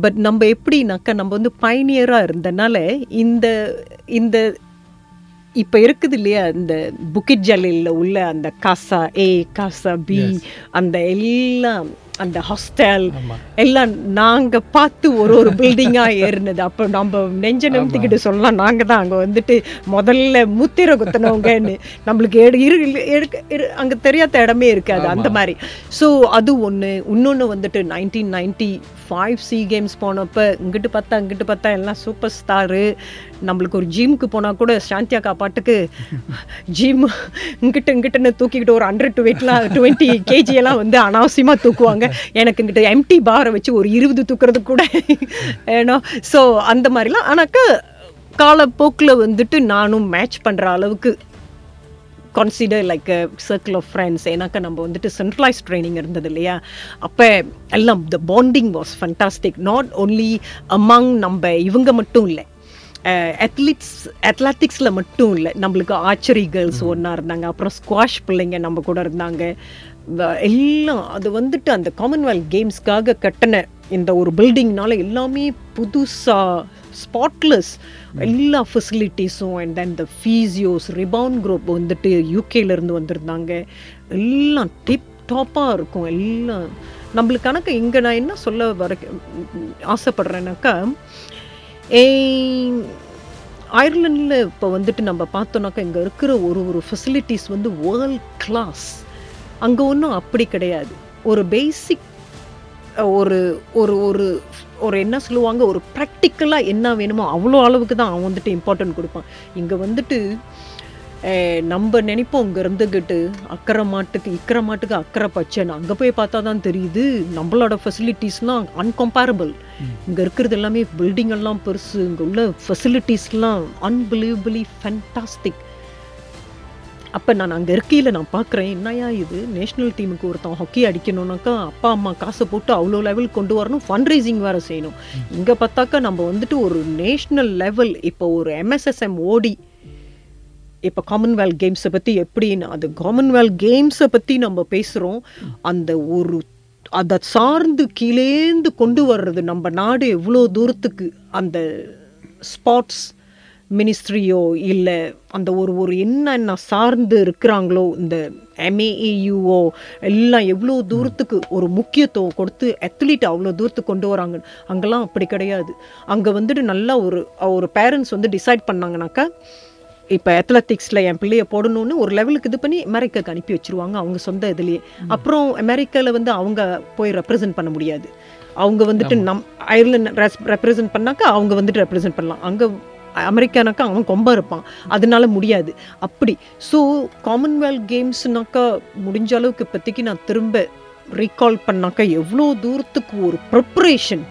பட் நம்ம எப்படின்னாக்கா நம்ம வந்து பயனியராக இருந்தனால இந்த இந்த இப்போ இருக்குது இல்லையா இந்த புக்கிட் ஜலில் உள்ள அந்த காசா ஏ காசா பி அந்த எல்லாம் அந்த ஹாஸ்டல் எல்லாம் நாங்க பார்த்து ஒரு ஒரு பில்டிங்கா ஏறினது. அப்போ நம்ம நெஞ்ச நிமித்திக்கிட்டு சொல்லலாம் நாங்க தான் அங்க வந்துட்டு முதல்ல முத்திர குத்தினவங்கன்னு. நம்மளுக்கு எடு இரு இரு அங்க தெரியாத இடமே இருக்காது அந்த மாதிரி. ஸோ அது ஒண்ணு. இன்னொன்னு வந்துட்டு nineteen ninety five SEA Games போனப்ப இங்கிட்டு பார்த்தா இங்கிட்டு பார்த்தா எல்லாம் சூப்பர் ஸ்டாரு நம்மளுக்கு ஒரு ஜிம்க்கு போனால் கூட சாந்தி அக்கா பாட்டுக்கு ஜிம் இங்கிட்ட இங்கிட்டன்னு தூக்கிக்கிட்டு ஒரு ஹண்ட்ரட் டு வெயிட்லாம் டுவெண்ட்டி கேஜி எல்லாம் வந்து அனாவசியமாக தூக்குவாங்க. எனக்கு இங்கிட்ட எம்டி பாரை வச்சு ஒரு இருபது தூக்குறது கூட ஏன்னா ஸோ அந்த மாதிரிலாம். ஆனாக்கா காலப்போக்கில் வந்துட்டு நானும் மேட்ச் பண்ணுற அளவுக்கு consider like circle of friends ஏன்னாக்கா நம்ம வந்துட்டு சென்ட்ரலைஸ் ட்ரைனிங் இருந்தது இல்லையா? அப்போ எல்லாம் the bonding was fantastic not only among நம்ம இவங்க மட்டும் இல்லை அத்லீட்ஸ் அத்லட்டிக்ஸில் மட்டும் இல்லை நம்மளுக்கு ஆர்ச்சரி கேர்ள்ஸ் ஒன்றா இருந்தாங்க அப்புறம் ஸ்குவாஷ் பிள்ளைங்க நம்ம கூட இருந்தாங்க. எல்லாம் அது வந்துட்டு அந்த காமன்வெல்த் கேம்ஸ்க்காக கட்டின இந்த ஒரு பில்டிங்னால எல்லாமே புதுசாக ஸ்பாட்லெஸ் எல்லா ஃபெசிலிட்டிஸும் and then the physios rebound group வந்துட்டு யூகேல இருந்து வந்திருந்தாங்க. எல்லாம் டிப் டாப்பாக இருக்கும் எல்லாம். நம்மளுக்கு கணக்கு இங்கே நான் என்ன சொல்ல வர ஆசைப்படுறேன்னாக்கா அயர்லாண்டில் இப்போ வந்துட்டு நம்ம பார்த்தோன்னாக்கா இங்கே இருக்கிற ஒரு ஒரு ஃபெசிலிட்டிஸ் வந்து வேர்ல்ட் கிளாஸ் அங்கே ஒன்றும் அப்படி கிடையாது. ஒரு பேசிக் ஒரு ஒரு ஒரு ஒரு என்ன சொல்லுவாங்க? ஒரு ப்ராக்டிக்கலாக என்ன வேணுமோ அவ்வளோ அளவுக்கு தான் அவன் வந்துட்டு இம்பார்ட்டன்ட் கொடுப்பான். இங்கே வந்துட்டு நம்ம நினைப்போம் இங்கே இருந்துக்கிட்டு அக்கறை மாட்டுக்கு இக்கரை மாட்டுக்கு அக்கறை பச்சைன்னு அங்கே போய் பார்த்தா தான் தெரியுது நம்மளோட ஃபெசிலிட்டிஸ்லாம் அன்கம்பேரபிள் இங்கே இருக்கிறது எல்லாமே பில்டிங் எல்லாம் பெருசு இங்கே உள்ள ஃபெசிலிட்டிஸ்லாம் அன்பிலீவபிளி ஃபென்டாஸ்டிக் அப்போ நான் அங்கே இருக்கையில் நான் பார்க்குறேன் என்னையா இது? நேஷ்னல் டீமுக்கு ஒருத்தன் ஹாக்கி அடிக்கணும்னாக்கா அப்பா அம்மா காசை போட்டு அவ்வளோ லெவல் கொண்டு வரணும் ஃபண்ட் ரைசிங் வேறு செய்யணும். இங்கே பார்த்தாக்கா நம்ம வந்துட்டு ஒரு நேஷ்னல் லெவல் இப்போ ஒரு எம்எஸ்எஸ்எம் ஓடி இப்போ காமன்வெல்த் கேம்ஸை பற்றி எப்படின்னு அது காமன்வெல்த் கேம்ஸை பற்றி நம்ம பேசுகிறோம் அந்த ஒரு அதை சார்ந்து கீழேந்து கொண்டு வர்றது நம்ம நாடு எவ்வளோ தூரத்துக்கு அந்த ஸ்பாட்ஸ் மினிஸ்ட்ரியோ இல்லை அந்த ஒரு ஒரு என்னென்ன சார்ந்து இருக்கிறாங்களோ இந்த எம்ஏஏயூஓ எல்லாம் எவ்வளோ தூரத்துக்கு ஒரு முக்கியத்துவம் கொடுத்து அத்லீட் அவ்வளோ தூரத்துக்கு கொண்டு வராங்க. அங்கெல்லாம் அப்படி கிடையாது. அங்கே வந்துட்டு நல்லா ஒரு ஒரு பேரண்ட்ஸ் வந்து டிசைட் பண்ணாங்கனாக்கா இப்போ அத்லட்டிக்ஸில் என் பிள்ளைய போடணும்னு ஒரு லெவலுக்கு இது பண்ணி அமெரிக்காக்கு அனுப்பி வச்சிருவாங்க அவங்க சொந்த இதுலேயே. அப்புறம் அமெரிக்காவில் வந்து அவங்க போய் ரெப்ரசன்ட் பண்ண முடியாது. அவங்க வந்துட்டு நம் அயர்லாந்து ரெப்ரசன்ட் பண்ணாக்கா அவங்க வந்துட்டு ரெப்ரசன்ட் பண்ணலாம். அங்கே அமெரிக்கானாக்கா அவன் கொம்ப இருப்பான். அதனால முடியாது. அப்படி. ஸோ காமன்வெல்த் கேம்ஸ்னாக்கா முடிஞ்ச அளவுக்கு இப்போதைக்கு நான் திரும்ப ரீகால் பண்ணாக்கா எவ்வளோ தூரத்துக்கு ஒரு ப்ரிப்பரேஷன்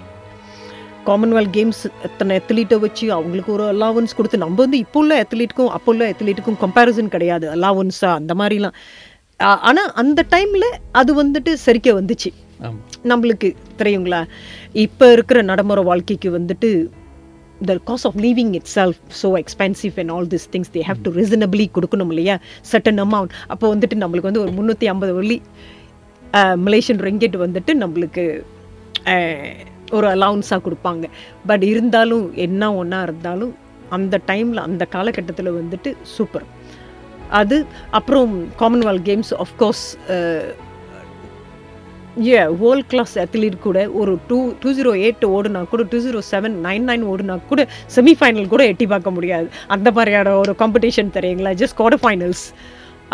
காமன்வெல்த் கேம்ஸ் எத்தனை அத்லீட்டை வச்சு அவங்களுக்கு ஒரு அலாவன்ஸ் கொடுத்து நம்ம வந்து இப்போ உள்ள அத்லீட்டுக்கும் அப்போ உள்ள அத்லீட்டுக்கும் கம்பேரிசன் கிடையாது. அலாவன்ஸா அந்த மாதிரிலாம். ஆனால் அந்த டைமில் அது வந்துட்டு சரிக்க வந்துச்சு. நம்மளுக்கு தெரியுங்களா? இப்போ இருக்கிற நடைமுறை வாழ்க்கைக்கு வந்துட்டு the cost of living itself so expensive and all this things they have to reasonably கொடுக்கணும் இல்லையா? சட்டன் அமௌண்ட் அப்போ வந்துட்டு நம்மளுக்கு வந்து ஒரு முந்நூற்றி ஐம்பது வெள்ளி மலேசியன் ரெங்கெட் வந்துட்டு நம்மளுக்கு ஒரு அலவுன்ஸாக கொடுப்பாங்க. பட் இருந்தாலும் என்ன ஒன்றா இருந்தாலும் அந்த டைமில் அந்த காலகட்டத்தில் வந்துட்டு சூப்பர் அது அப்புறம் Commonwealth Games of course a world class athlete கூட ஒரு டூ டூ ஜீரோ எயிட் ஓடுனா கூட two zero seven nine nine ஓடுனா கூட செமிஃபைனல் கூட எட்டி பார்க்க முடியாது. அந்த மாதிரியான ஒரு காம்படிஷன் தெரியுங்களா? ஜஸ்ட் குவார்டர் ஃபைனல்ஸ்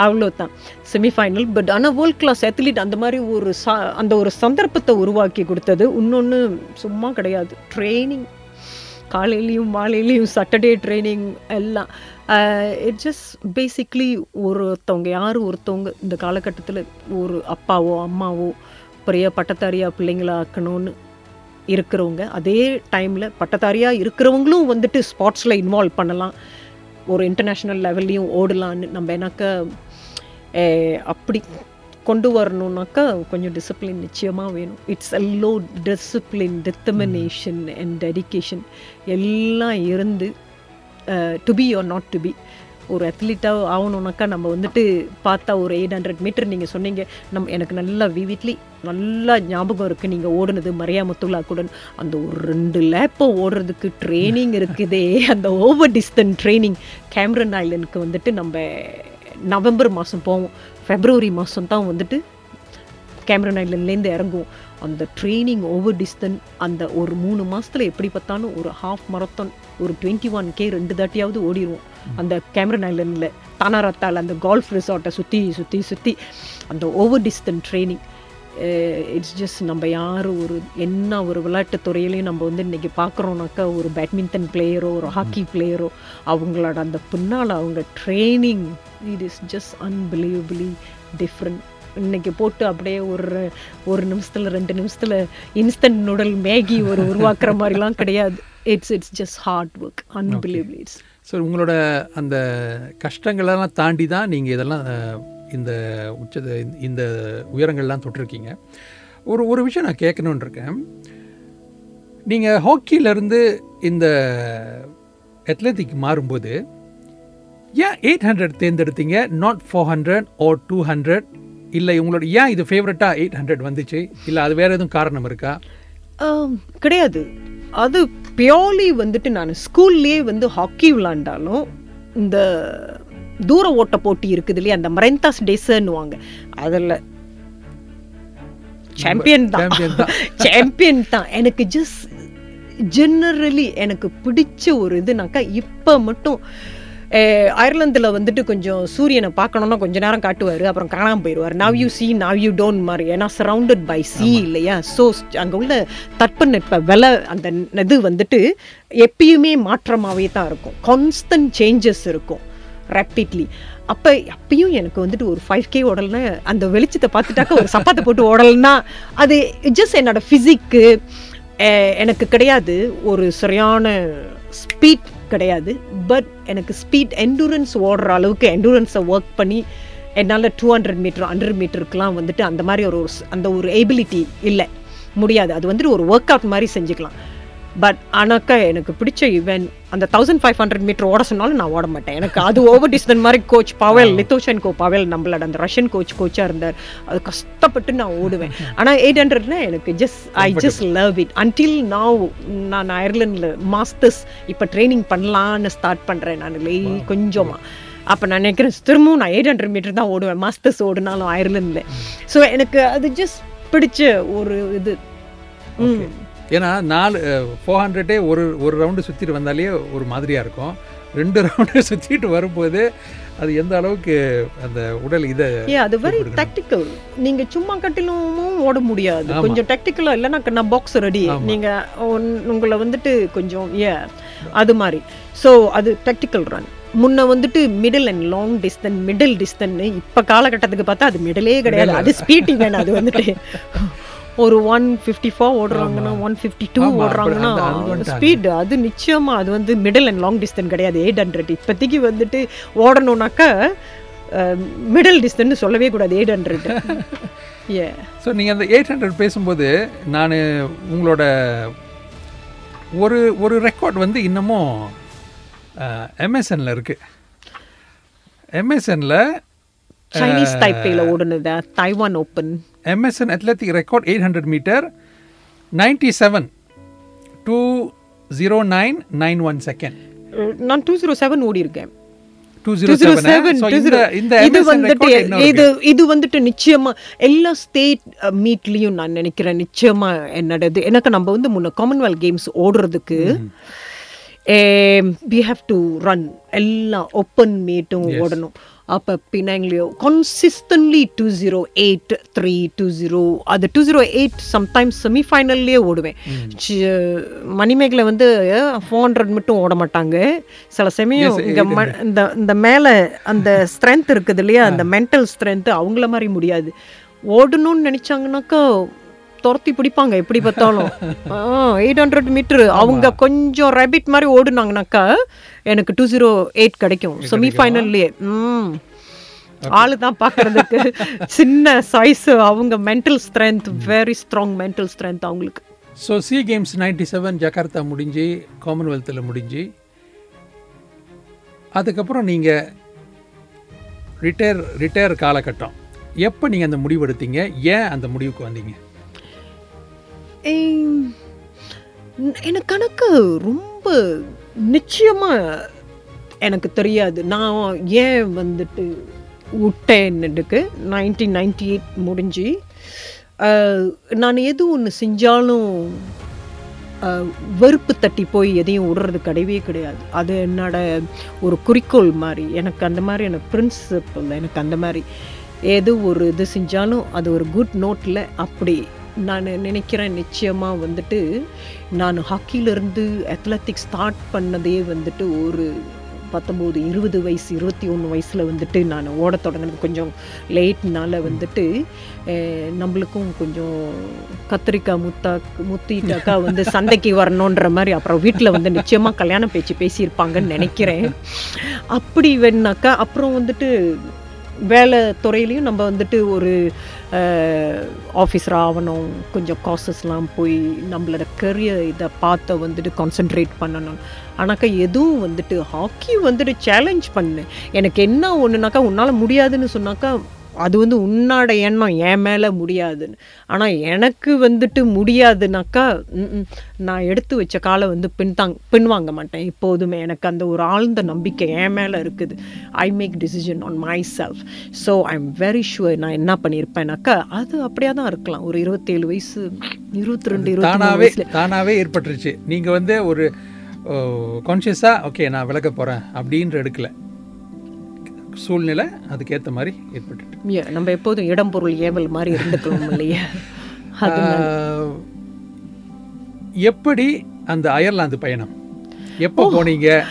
அவ்வளோ தான் செமிஃபைனல் பட் ஆனால் வேர்ல்ட் கிளாஸ் அத்லீட் அந்த மாதிரி ஒரு சா அந்த ஒரு சந்தர்ப்பத்தை உருவாக்கி கொடுத்தது இன்னொன்று சும்மா கிடையாது. ட்ரைனிங் காலையிலையும் மாலையிலையும் சாட்டர்டே ட்ரைனிங் எல்லாம். இட் ஜஸ்ட் பேசிக்லி ஒருத்தவங்க யார் ஒருத்தவங்க இந்த காலகட்டத்தில் ஒரு அப்பாவோ அம்மாவோ பெரிய பட்டத்தாரியா பிள்ளைங்களா ஆக்கணும்னு இருக்கிறவங்க அதே டைமில் பட்டத்தாரியாக இருக்கிறவங்களும் வந்துட்டு ஸ்பாட்ஸில் இன்வால்வ் பண்ணலாம். ஒரு இன்டர்நேஷ்னல் லெவல்லையும் ஓடலான்னு நம்ம ஏன்னாக்கா அப்படி கொண்டு வரணுன்னாக்கா கொஞ்சம் டிசிப்ளின் நிச்சயமாக வேணும். It's yellow discipline determination and dedication எல்லாம் இருந்து to be or not to be ஒரு அத்லீட்டாக ஆகணுன்னாக்கா நம்ம வந்துட்டு பார்த்தா ஒரு எயிட் ஹண்ட்ரட் மீட்டர் நீங்கள் சொன்னீங்க. நம்ம எனக்கு நல்லா விவிட்லி நல்லா ஞாபகம் இருக்குது நீங்கள் ஓடுனது மரியாமுத்துல்லா கூட அந்த ஒரு ரெண்டு லேப்பை ஓடுறதுக்கு ட்ரைனிங் இருக்குதே. அந்த ஓவர் டிஸ்டன்ஸ் ட்ரைனிங் கேமரன் ஐலனுக்கு வந்துட்டு நம்ம நவம்பர் மாதம் போவோம். ஃபெப்ரவரி மாதம் தான் வந்துட்டு கேமரன் ஐலண்ட்லேருந்து இறங்குவோம். அந்த ட்ரைனிங் ஓவர் டிஸ்டன் அந்த ஒரு மூணு மாதத்தில் எப்படி பார்த்தாலும் ஒரு ஹாஃப் மரத்தான் ஒரு டுவெண்ட்டி ஒன் கே ரெண்டு தாட்டியாவது ஓடிடுவோம் அந்த கேமரன் ஐலண்டில் தானாரத்தால் அந்த கால்ஃப் ரிசார்ட்டை சுற்றி சுற்றி சுற்றி அந்த over distance training it's just நம்ம யார் ஒரு என்ன ஒரு விளையாட்டுத் துறையிலையும் நம்ம வந்து இன்றைக்கி பார்க்குறோம்னாக்கா ஒரு பேட்மிண்டன் பிளேயரோ ஒரு ஹாக்கி பிளேயரோ அவங்களோட அந்த பின்னால் அவங்க training it is just unbelievably different இன்னைக்கு போட்டு அப்படியே ஒரு ஒரு நிமிஷத்தில் ரெண்டு நிமிஷத்தில் இன்ஸ்டன்ட் நூடல் மேகி ஒரு உருவாக்குற மாதிரிலாம் கிடையாது. It's it's just hard work unbelievably it's so உங்களோட அந்த கஷ்டங்களெல்லாம் தாண்டி தான் நீங்கள் இதெல்லாம் இந்த உச்ச இந்த உயரங்கள்லாம் தொட்டிருக்கீங்க. ஒரு ஒரு விஷயம் நான் கேட்கணுன்னு இருக்கேன். நீங்கள் ஹாக்கியிலேருந்து இந்த அத்லெட்டிக் மாறும்போது ஏன் eight hundred தேர்ந்தெடுத்தீங்க? Not four hundred or two hundred இல்லை உங்களோட ஏன் இது ஃபேவரட்டாக எயிட் ஹண்ட்ரட் வந்துச்சு? இல்லை அது வேறு எதுவும் காரணம் இருக்கா? ஆம், கிடையாது. அது பியோர்லி வந்துட்டு நான் ஸ்கூல்லேயே வந்து ஹாக்கி விளாண்டாலும் இந்த தூர ஓட்ட போட்டி இருக்குது இல்லையா அந்த மரெந்தாஸ் டேஸ்ன்னுவாங்க. அதில் சாம்பியன் தான். சாம்பியன் தான். எனக்கு ஜஸ்ட் ஜெனரலி எனக்கு பிடிச்ச ஒரு இதுனாக்கா இப்போ மட்டும் அயர்லாந்தில் வந்துட்டு கொஞ்சம் சூரியனை பார்க்கணுன்னா கொஞ்ச நேரம் காட்டுவார் அப்புறம் காணாமல் போயிடுவார் now you see now you don't மாதிரி. ஏன்னா சரவுண்டட் பை சி இல்லையா? ஸோ அங்கே உள்ள தட்பநெட்ப விலை அந்த இது வந்துட்டு எப்பயுமே மாற்றமாகவே தான் இருக்கும். கான்ஸ்டன்ட் சேஞ்சஸ் இருக்கும் ரேப்பிட்லி அப்போ அப்பயும் எனக்கு வந்துட்டு ஒரு ஃபைவ் கே ஓடலைன்னா அந்த வெளிச்சத்தை பார்த்துட்டாக்க ஒரு சப்பாத்தை போட்டு ஓடலைன்னா அது ஜஸ்ட் என்னோட ஃபிசிக்கு எனக்கு கிடையாது. ஒரு சரியான ஸ்பீட் கிடையாது. பட் எனக்கு ஸ்பீட் எண்டூரன்ஸ் ஓடுற அளவுக்கு எண்டூரன்ஸை ஒர்க் பண்ணி என்னால் டூ ஹண்ட்ரட் மீட்டர் ஹண்ட்ரட் மீட்டருக்குலாம் வந்துட்டு அந்த மாதிரி ஒரு அந்த ஒரு எபிலிட்டி இல்லை. முடியாது. அது வந்துட்டு ஒரு ஒர்க் அவுட் மாதிரி செஞ்சுக்கலாம். பட் ஆனாக்கா எனக்கு பிடிச்ச ஈவெண்ட் அந்த தௌசண்ட் ஃபைவ் ஹண்ட்ரட் மீட்டர் ஓட சொன்னாலும் நான் ஓட மாட்டேன். எனக்கு அது ஓவர் டிஸ்டன் மாதிரி coach Pavel Lithoshan coach Pavel நம்மளோட அந்த ரஷ்யன் கோச் கோச்சாக இருந்தார். அது கஷ்டப்பட்டு நான் ஓடுவேன். ஆனால் எயிட் ஹண்ட்ரட்னா எனக்கு just I just love it until now நான் அயர்லாண்டில் மாஸ்டர்ஸ் இப்போ ட்ரைனிங் பண்ணலான்னு ஸ்டார்ட் பண்ணுறேன் நான் லே கொஞ்சமாக அப்போ நான் நினைக்கிறேன் திரும்பவும் நான் எயிட் ஹண்ட்ரட் மீட்டர் தான் ஓடுவேன் மாஸ்டர்ஸ் ஓடினாலும் அயர்லாண்டில் ஸோ எனக்கு அது ஜஸ்ட் பிடிச்ச ஒரு இது. ம். ஏன்னா நாலு ஃபோர் ஹண்ட்ரடே ஒரு ஒரு ரவுண்டு சுற்றிட்டு வந்தாலே ஒரு மாதிரியாக இருக்கும். ரெண்டு ரவுண்டு சுற்றிட்டு வரும்போது அது எந்த அளவுக்கு அந்த உடல் இதை அது வெரி டெக்டிக்கல் நீங்க சும்மா கட்டிலும் ஓட முடியாது. கொஞ்சம் டெக்டிக்கலா இல்லைன்னா நான் பாக்ஸ் ரெடி ஆமா. நீங்க உன்- உங்களை வந்துட்டு கொஞ்சம் ஏ அது மாதிரி. ஸோ அது டெக்டிக்கல் ரன் முன்ன வந்துட்டு middle and long distance middle distance இப்ப காலகட்டத்துக்கு பார்த்தா அது மிடிலே கிடையாது. அது ஸ்பீட் இவன் அது வந்துட்டு. ஒரு ஒன் ஃபிஃப்டி ஃபோர் ஓடுறாங்கன்னா ஒன் ஃபிஃப்டி டூ ஓடுறாங்கன்னா. ஸ்பீட் அது. நிச்சயமா அது வந்து மிடில் அண்ட் லாங் டிஸ்டன் கிடையாது எயிட் ஹண்ட்ரட் இப்போதைக்கு வந்துட்டு ஓடணும்னாக்கா மிடில் டிஸ்டன்ஸ் சொல்லவே கூடாது எயிட் ஹண்ட்ரட் ஏ ஸோ நீங்கள் அந்த எயிட் ஹண்ட்ரட் பேசும்போது நான் உங்களோட ஒரு ஒரு ரெக்கார்ட் வந்து இன்னமும் எம்எஸ்என்ல இருக்கு. எம்எஸ்என்ல சைனீஸ் டைப்பேல ஓடுனதா Taiwan open athletic record eight hundred meter ninety seven two zero nine nine one second நான் டூ ஜீரோ செவன் ஓடி இருக்கேன் இது MSN record இது வந்துட்டு நிச்சயமா எல்லா ஸ்டேட் மீட்லயும் நான் நினைக்கிறேன் நிச்சயமா என்னடது? எனக்கு நம்ம வந்து முன்ன காமன்வெல்த் கேம்ஸ் ஓடுறதுக்கு வி ஹாவ் டு ரன் எல்லாம் ஓப்பன் மீட்டும் ஓடணும். அப்போ பின்னாங்களையோ consistently two zero eight three two zero அது டூ ஜீரோ எயிட் சம்டைம்ஸ் செமிஃபைனல்லே ஓடுவேன். சி- மணிமேகலை வந்து ஃபோர் ஹண்ட்ரட் மட்டும் ஓட மாட்டாங்க. சில சமயம் இங்கே ம இந்த இந்த மேலே அந்த ஸ்ட்ரென்த் இருக்குது இல்லையா? அந்த மென்டல் ஸ்ட்ரென்த் அவங்கள மாதிரி முடியாது. ஓடணும்னு நினச்சாங்கனாக்கா துரத்தி பிடிப்பாங்க எப்படி பார்த்தாலும். எயிட் ஹண்ட்ரட் மீட்ரு அவங்க கொஞ்சம் ரேபிட் மாதிரி ஓடுனாங்கனாக்கா எனக்கு டூ ஜீரோ எயிட் கிடைக்கும். செமிஃபைனல்லையே ம். ஆளு தான் பார்க்கறதுக்கு. சின்ன சைஸ் அவங்க mental strength very strong mental strength அவங்களுக்கு. So SEA Games ninety seven Jakarta முடிஞ்சு காமன்வெல்த்தில் முடிஞ்சு அதுக்கப்புறம் நீங்கள் ரிட்டையர் ரிட்டையர் காலகட்டம். எப்போ நீங்கள் அந்த முடிவு எடுத்தீங்க? ஏன் அந்த முடிவுக்கு வந்தீங்க? எனக்கு கணக்கு ரொம்ப நிச்சயமாக எனக்கு தெரியாது. நான் ஏன் வந்துட்டு விட்டேன்னுக்கு நைன்டீன் நைன்டி எயிட் முடிஞ்சு நான் எது ஒன்று செஞ்சாலும் வெறுப்பு தட்டி போய் எதையும் விடுறது கிடையவே கிடையாது. அது என்னோட ஒரு குறிக்கோள் மாதிரி. எனக்கு அந்த மாதிரி எனக்கு பிரின்சிபல் எனக்கு அந்த மாதிரி. எது ஒரு இது செஞ்சாலும் அது ஒரு குட் நோட்டில் அப்படி நான் நினைக்கிறேன் நிச்சயமாக வந்துட்டு நான் ஹாக்கியிலேருந்து அத்லெட்டிக்ஸ் ஸ்டார்ட் பண்ணதே வந்துட்டு ஒரு பத்தொம்போது இருபது வயசு இருபத்தி ஒன்று வயசில் வந்துட்டு நான் ஓட தொடங்கினது. கொஞ்சம் லேட்னால வந்துட்டு நம்மளுக்கும் கொஞ்சம் கத்திரிக்காய் முத்தா முத்திட்டாக்கா வந்து சந்தைக்கு வரணுன்ற மாதிரி அப்புறம் வீட்டில் வந்து நிச்சயமாக கல்யாண பேச்சு பேசியிருப்பாங்கன்னு நினைக்கிறேன். அப்படி வேணாக்கா அப்புறம் வந்துட்டு வேலை துறையிலையும் நம்ம வந்துட்டு ஒரு ஆஃபீஸர் ஆகணும் கொஞ்சம் காசஸ்லாம் போய் நம்மளோட கரியர் இதை பார்த்து வந்துட்டு கான்சென்ட்ரேட் பண்ணணும். ஆனாக்கா எதுவும் வந்துட்டு ஹாக்கி வந்துட்டு சேலஞ்ச் பண்ணு. எனக்கு என்ன ஒன்றுனாக்கா உன்னால் முடியாதுன்னு சொன்னாக்கா அது வந்து உன்னோட எண்ணம் என் மேலே முடியாதுன்னு. ஆனால் எனக்கு வந்துட்டு முடியாதுனாக்கா நான் எடுத்து வச்ச காலை வந்து பின்தாங் பின்வாங்க மாட்டேன் எப்போதுமே. எனக்கு அந்த ஒரு ஆழ்ந்த நம்பிக்கை என் மேலே இருக்குது. I make decision on myself so I am very sure நான் என்ன பண்ணியிருப்பேனாக்கா அது அப்படியே தான் இருக்கலாம். ஒரு இருபத்தேழு வயசு இருபத்தி ரெண்டு இருபத்தி தானாவே ஏற்பட்டுருச்சு. நீங்கள் வந்து ஒரு கான்ஷியஸாக ஓகே நான் விலக போகிறேன் அப்படின்ற எடுக்கல. சூழ்நிலை அதுக்கேற்ற மாதிரி Yeah, நம்ம எப்போதும் இடம் பொருள் ஏவல் மாதிரி இருந்துக்கணும் இல்லையா? எப்படி அந்த அயர்லாந்து பயணம்? எப்போ போனீங்க?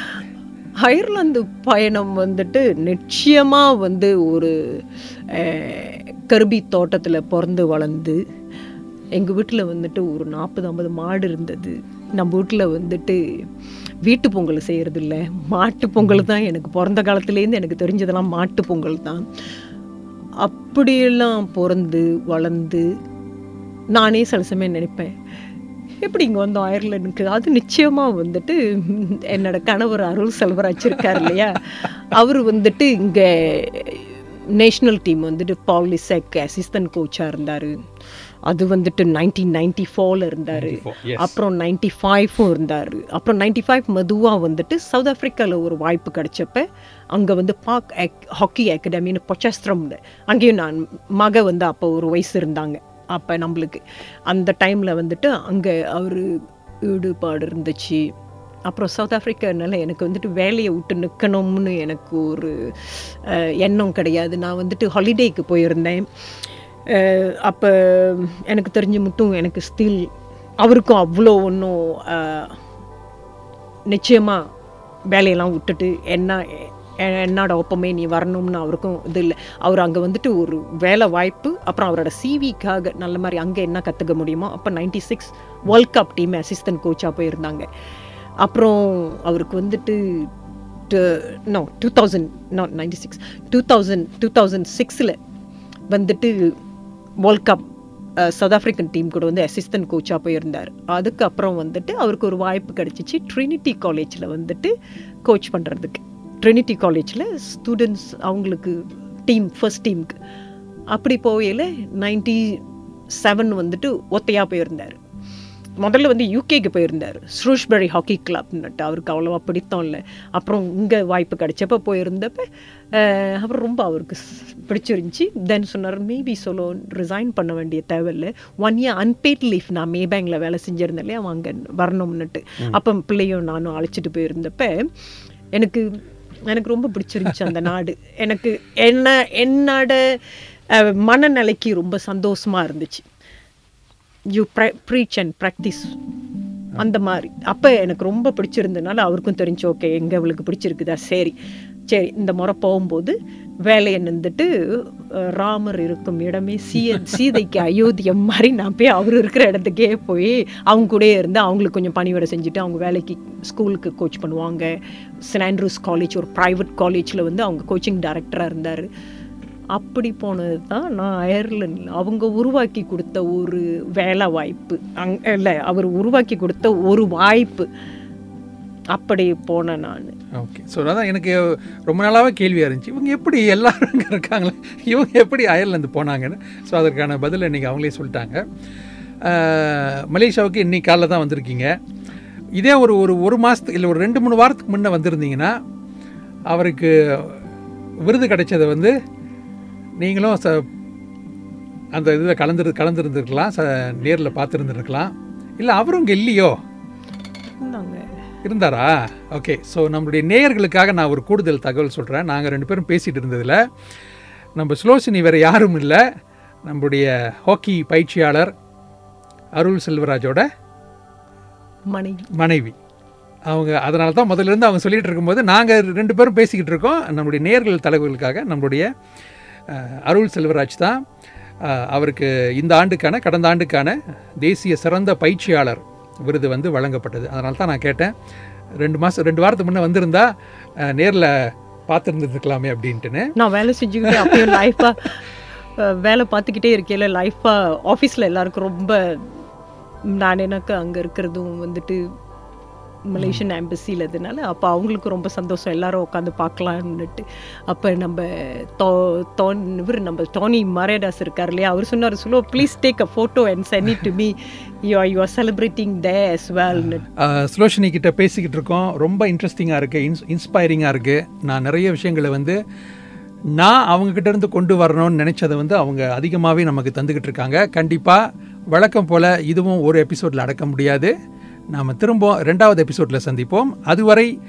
அயர்லாந்து பயணம் வந்துட்டு நிச்சயமாக வந்து ஒரு கர்பி தோட்டத்தில் பிறந்து வளர்ந்து எங்கள் வீட்டில் வந்துட்டு ஒரு நாற்பது ஐம்பது மாடு இருந்தது. நம்ம வீட்டில் வந்துட்டு வீட்டு பொங்கல் செய்கிறது இல்லை மாட்டு பொங்கல் தான் எனக்கு பிறந்த காலத்துலேருந்து எனக்கு தெரிஞ்சதெல்லாம் மாட்டு பொங்கல் தான். அப்படியெல்லாம் பிறந்து வளர்ந்து நானே சில சமயம் நினைப்பேன் எப்படி இங்கே வந்தோம் அயர்லாண்டுக்கு அது நிச்சயமாக வந்துட்டு என்னோட கணவர் அருள் செல்வராஜ் இருக்கார் இல்லையா? அவர் வந்துட்டு இங்கே நேஷ்னல் டீம் வந்துட்டு பாலிசெக் அசிஸ்டன்ட் கோச்சாக இருந்தார். அது வந்துட்டு நைன்டீன் நைன்டி ஃபோரில் இருந்தார். 94, yes. அப்புறம் நைன்டி ஃபைவும் இருந்தார். அப்புறம் நைன்டி ஃபைவ் மெதுவாக வந்துட்டு சவுத் ஆஃப்ரிக்காவில் ஒரு வாய்ப்பு கிடைச்சப்ப அங்கே வந்து பாக் ஹாக்கி அகாடமின்னு பொச்சஸ்திரம்ல அங்கேயும் நான் மக வந்து அப்போ ஒரு வயசு இருந்தாங்க. அப்போ நம்மளுக்கு அந்த டைமில் வந்துட்டு அங்கே அவர் ஈடுபாடு இருந்துச்சு. அப்புறம் சவுத் ஆஃப்ரிக்கானால எனக்கு வந்துட்டு வேலையை விட்டு நிற்கணும்னு எனக்கு ஒரு எண்ணம் கிடையாது. நான் வந்துட்டு ஹாலிடேக்கு போயிருந்தேன். அப்போ எனக்கு தெரிஞ்சு மட்டும் எனக்கு ஸ்டில் அவருக்கும் அவ்வளோ ஒன்றும் நிச்சயமாக வேலையெல்லாம் விட்டுட்டு என்ன என்னோட ஒப்பமே நீ வரணும்னு அவருக்கும் இது இல்லை. அவர் அங்கே வந்துட்டு ஒரு வேலை வாய்ப்பு அப்புறம் அவரோட சிவிக்காக நல்ல மாதிரி அங்கே என்ன கற்றுக்க முடியுமோ அப்போ ninety six World Cup team assistant கோச்சாக போயிருந்தாங்க. அப்புறம் அவருக்கு வந்துட்டு no two thousand not ninety six two thousand two thousand சிக்ஸில் வந்துட்டு World Cup South African team கூட வந்து அசிஸ்டன்ட் கோச்சாக போயிருந்தார். அதுக்கப்புறம் வந்துட்டு அவருக்கு ஒரு வாய்ப்பு கிடைச்சிச்சு ட்ரினிட்டி காலேஜில் வந்துட்டு கோச் பண்ணுறதுக்கு ட்ரினிட்டி காலேஜில் ஸ்டூடெண்ட்ஸ் அவங்களுக்கு டீம் ஃபர்ஸ்ட் டீமுக்கு அப்படி போகையில் நைன்டி செவன் வந்துட்டு ஒத்தையாக போயிருந்தார். முதல்ல வந்து யூகேக்கு போயிருந்தார். ஸ்ரூஷ்பரி ஹாக்கி கிளப்னுட்டு அவருக்கு அவ்வளோவா பிடித்தம் இல்லை. அப்புறம் இங்கே வாய்ப்பு கிடைச்சப்ப போயிருந்தப்ப அப்புறம் ரொம்ப அவருக்கு பிடிச்சிருந்துச்சி. தென் சொன்னார் மேபி சொல்லோ ரிசைன் பண்ண வேண்டிய தேவையில்லை. ஒன் இயர் அன்பேட் லீஃப் நான் மே பேங்கில் வேலை செஞ்சுருந்தேன் இல்லையா? அவங்க அங்கே வரணும்னுட்டு அப்போ பிள்ளையும் நானும் அழைச்சிட்டு போயிருந்தப்ப எனக்கு எனக்கு ரொம்ப பிடிச்சிருந்துச்சு அந்த நாடு. எனக்கு என்ன என்னோட மனநிலைக்கு ரொம்ப சந்தோஷமா இருந்துச்சு. யூ ப்ரீச் அண்ட் ப்ராக்டிஸ் அந்த மாதிரி. அப்போ எனக்கு ரொம்ப பிடிச்சிருந்தனால அவருக்கும் தெரிஞ்சு ஓகே எங்கே அவளுக்கு பிடிச்சிருக்குதா? சரி. சரி இந்த முறை போகும்போது வேலையை நின்றுட்டு ராமர் இருக்கும் இடமே சீய சீதைக்கு அயோத்தியம் மாதிரி நான் போய் அவர் இருக்கிற இடத்துக்கே போய் அவங்க கூடயே இருந்து அவங்களுக்கு கொஞ்சம் பணிவிடை செஞ்சுட்டு அவங்க வேலைக்கு ஸ்கூலுக்கு கோச் பண்ணுவாங்க. சென்ட் ஆண்ட்ரூஸ் காலேஜ் ஒரு ப்ரைவேட் காலேஜில் வந்து அவங்க கோச்சிங் டைரக்டராக இருந்தார். அப்படி போனது தான் நான் அயர்லாண்டில் அவங்க உருவாக்கி கொடுத்த ஒரு வேலை வாய்ப்பு அங் இல்லை அவர் உருவாக்கி கொடுத்த ஒரு வாய்ப்பு. அப்படி போனேன் நான். ஓகே. ஸோ அதான் எனக்கு ரொம்ப நாளாகவே கேள்வியாக இருந்துச்சு. இவங்க எப்படி எல்லாரும் இங்கே இருக்காங்களே? இவங்க எப்படி அயர்லாந்து போனாங்கன்னு? ஸோ அதற்கான பதில் இன்றைக்கி அவங்களே சொல்லிட்டாங்க. மலேசியாவுக்கு இன்னைக்கு காலைல தான் வந்திருக்கீங்க. இதே ஒரு ஒரு ஒரு மாதத்துக்கு இல்லை ஒரு ரெண்டு மூணு வாரத்துக்கு முன்னே வந்திருந்தீங்கன்னா அவருக்கு விருது கிடைச்சதை வந்து நீங்களும் ச அந்த இதில் கலந்துரு கலந்துருந்துருக்கலாம் ச நேரில் பார்த்துருந்துருக்கலாம். இல்லை அவரும் இங்கே இல்லையோ? இருந்தாரா? ஓகே ஸோ நம்மளுடைய நேயர்களுக்காக நான் ஒரு கூடுதல் தகவல் சொல்கிறேன். நாங்கள் ரெண்டு பேரும் பேசிகிட்டு இருந்ததில் நம்ம சுலோசினி வேறு யாரும் இல்லை. நம்முடைய ஹாக்கி பயிற்சியாளர் அருள் செல்வராஜோட மனைவி. மனைவி. அவங்க அதனால தான் முதல்ல இருந்து அவங்க சொல்லிட்டு இருக்கும்போது நாங்கள் ரெண்டு பேரும் பேசிக்கிட்டு இருக்கோம். நம்முடைய நேர்கள் தலைவர்களுக்காக நம்மளுடைய அஹ், அருள் செல்வராஜ் தான் அவருக்கு இந்த ஆண்டுக்கான கடந்த ஆண்டுக்கான தேசிய சிறந்த பயிற்சியாளர் விருது வந்து வழங்கப்பட்டது. அதனால தான் நான் கேட்டேன். ரெண்டு மாதம் ரெண்டு வாரத்துக்கு முன்னே வந்திருந்தா நேரில் பார்த்துருந்துருக்கலாமே அப்படின்ட்டுன்னு. நான் வேலை செஞ்சுக்கிட்டே அப்படியே லைஃபாக வேலை பார்த்துக்கிட்டே இருக்கையில் லைஃபாக ஆஃபீஸில் எல்லாருக்கும் ரொம்ப நான் எனக்கு அங்கே இருக்கிறதும் வந்துட்டு மலேசியன் எம்பசியில் இதனால அப்போ அவங்களுக்கு ரொம்ப சந்தோஷம். எல்லாரும் உட்காந்து பார்க்கலான்னுட்டு அப்போ நம்ம தோ தோன் இவர் நம்ம டோனி மரேடாஸ் இருக்கார் இல்லையா? அவர் சொன்னார் சொல்லுவோம் please take a photo and send it to me you are you are celebrating day as வெல்னு Suloshini கிட்ட பேசிக்கிட்டு இருக்கோம். ரொம்ப இன்ட்ரெஸ்டிங்காக இருக்குது இன்ஸ் இன்ஸ்பைரிங்காக இருக்குது நான் நிறைய விஷயங்களை வந்து நான் அவங்கக்கிட்ட இருந்து கொண்டு வரணும்னு நினச்சதை வந்து அவங்க அதிகமாகவே நமக்கு தந்துக்கிட்டு இருக்காங்க. கண்டிப்பாக வழக்கம் போல் இதுவும் ஒரு எபிசோடில் அடக்க முடியாது. நாம் திரும்ப ரெண்டாவது எபிசோடில் சந்திப்போம். அதுவரை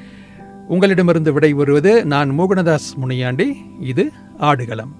உங்களிடமிருந்து விடை வருவது நான் மோகனதாஸ் முனியாண்டி. இது ஆடுகளம்.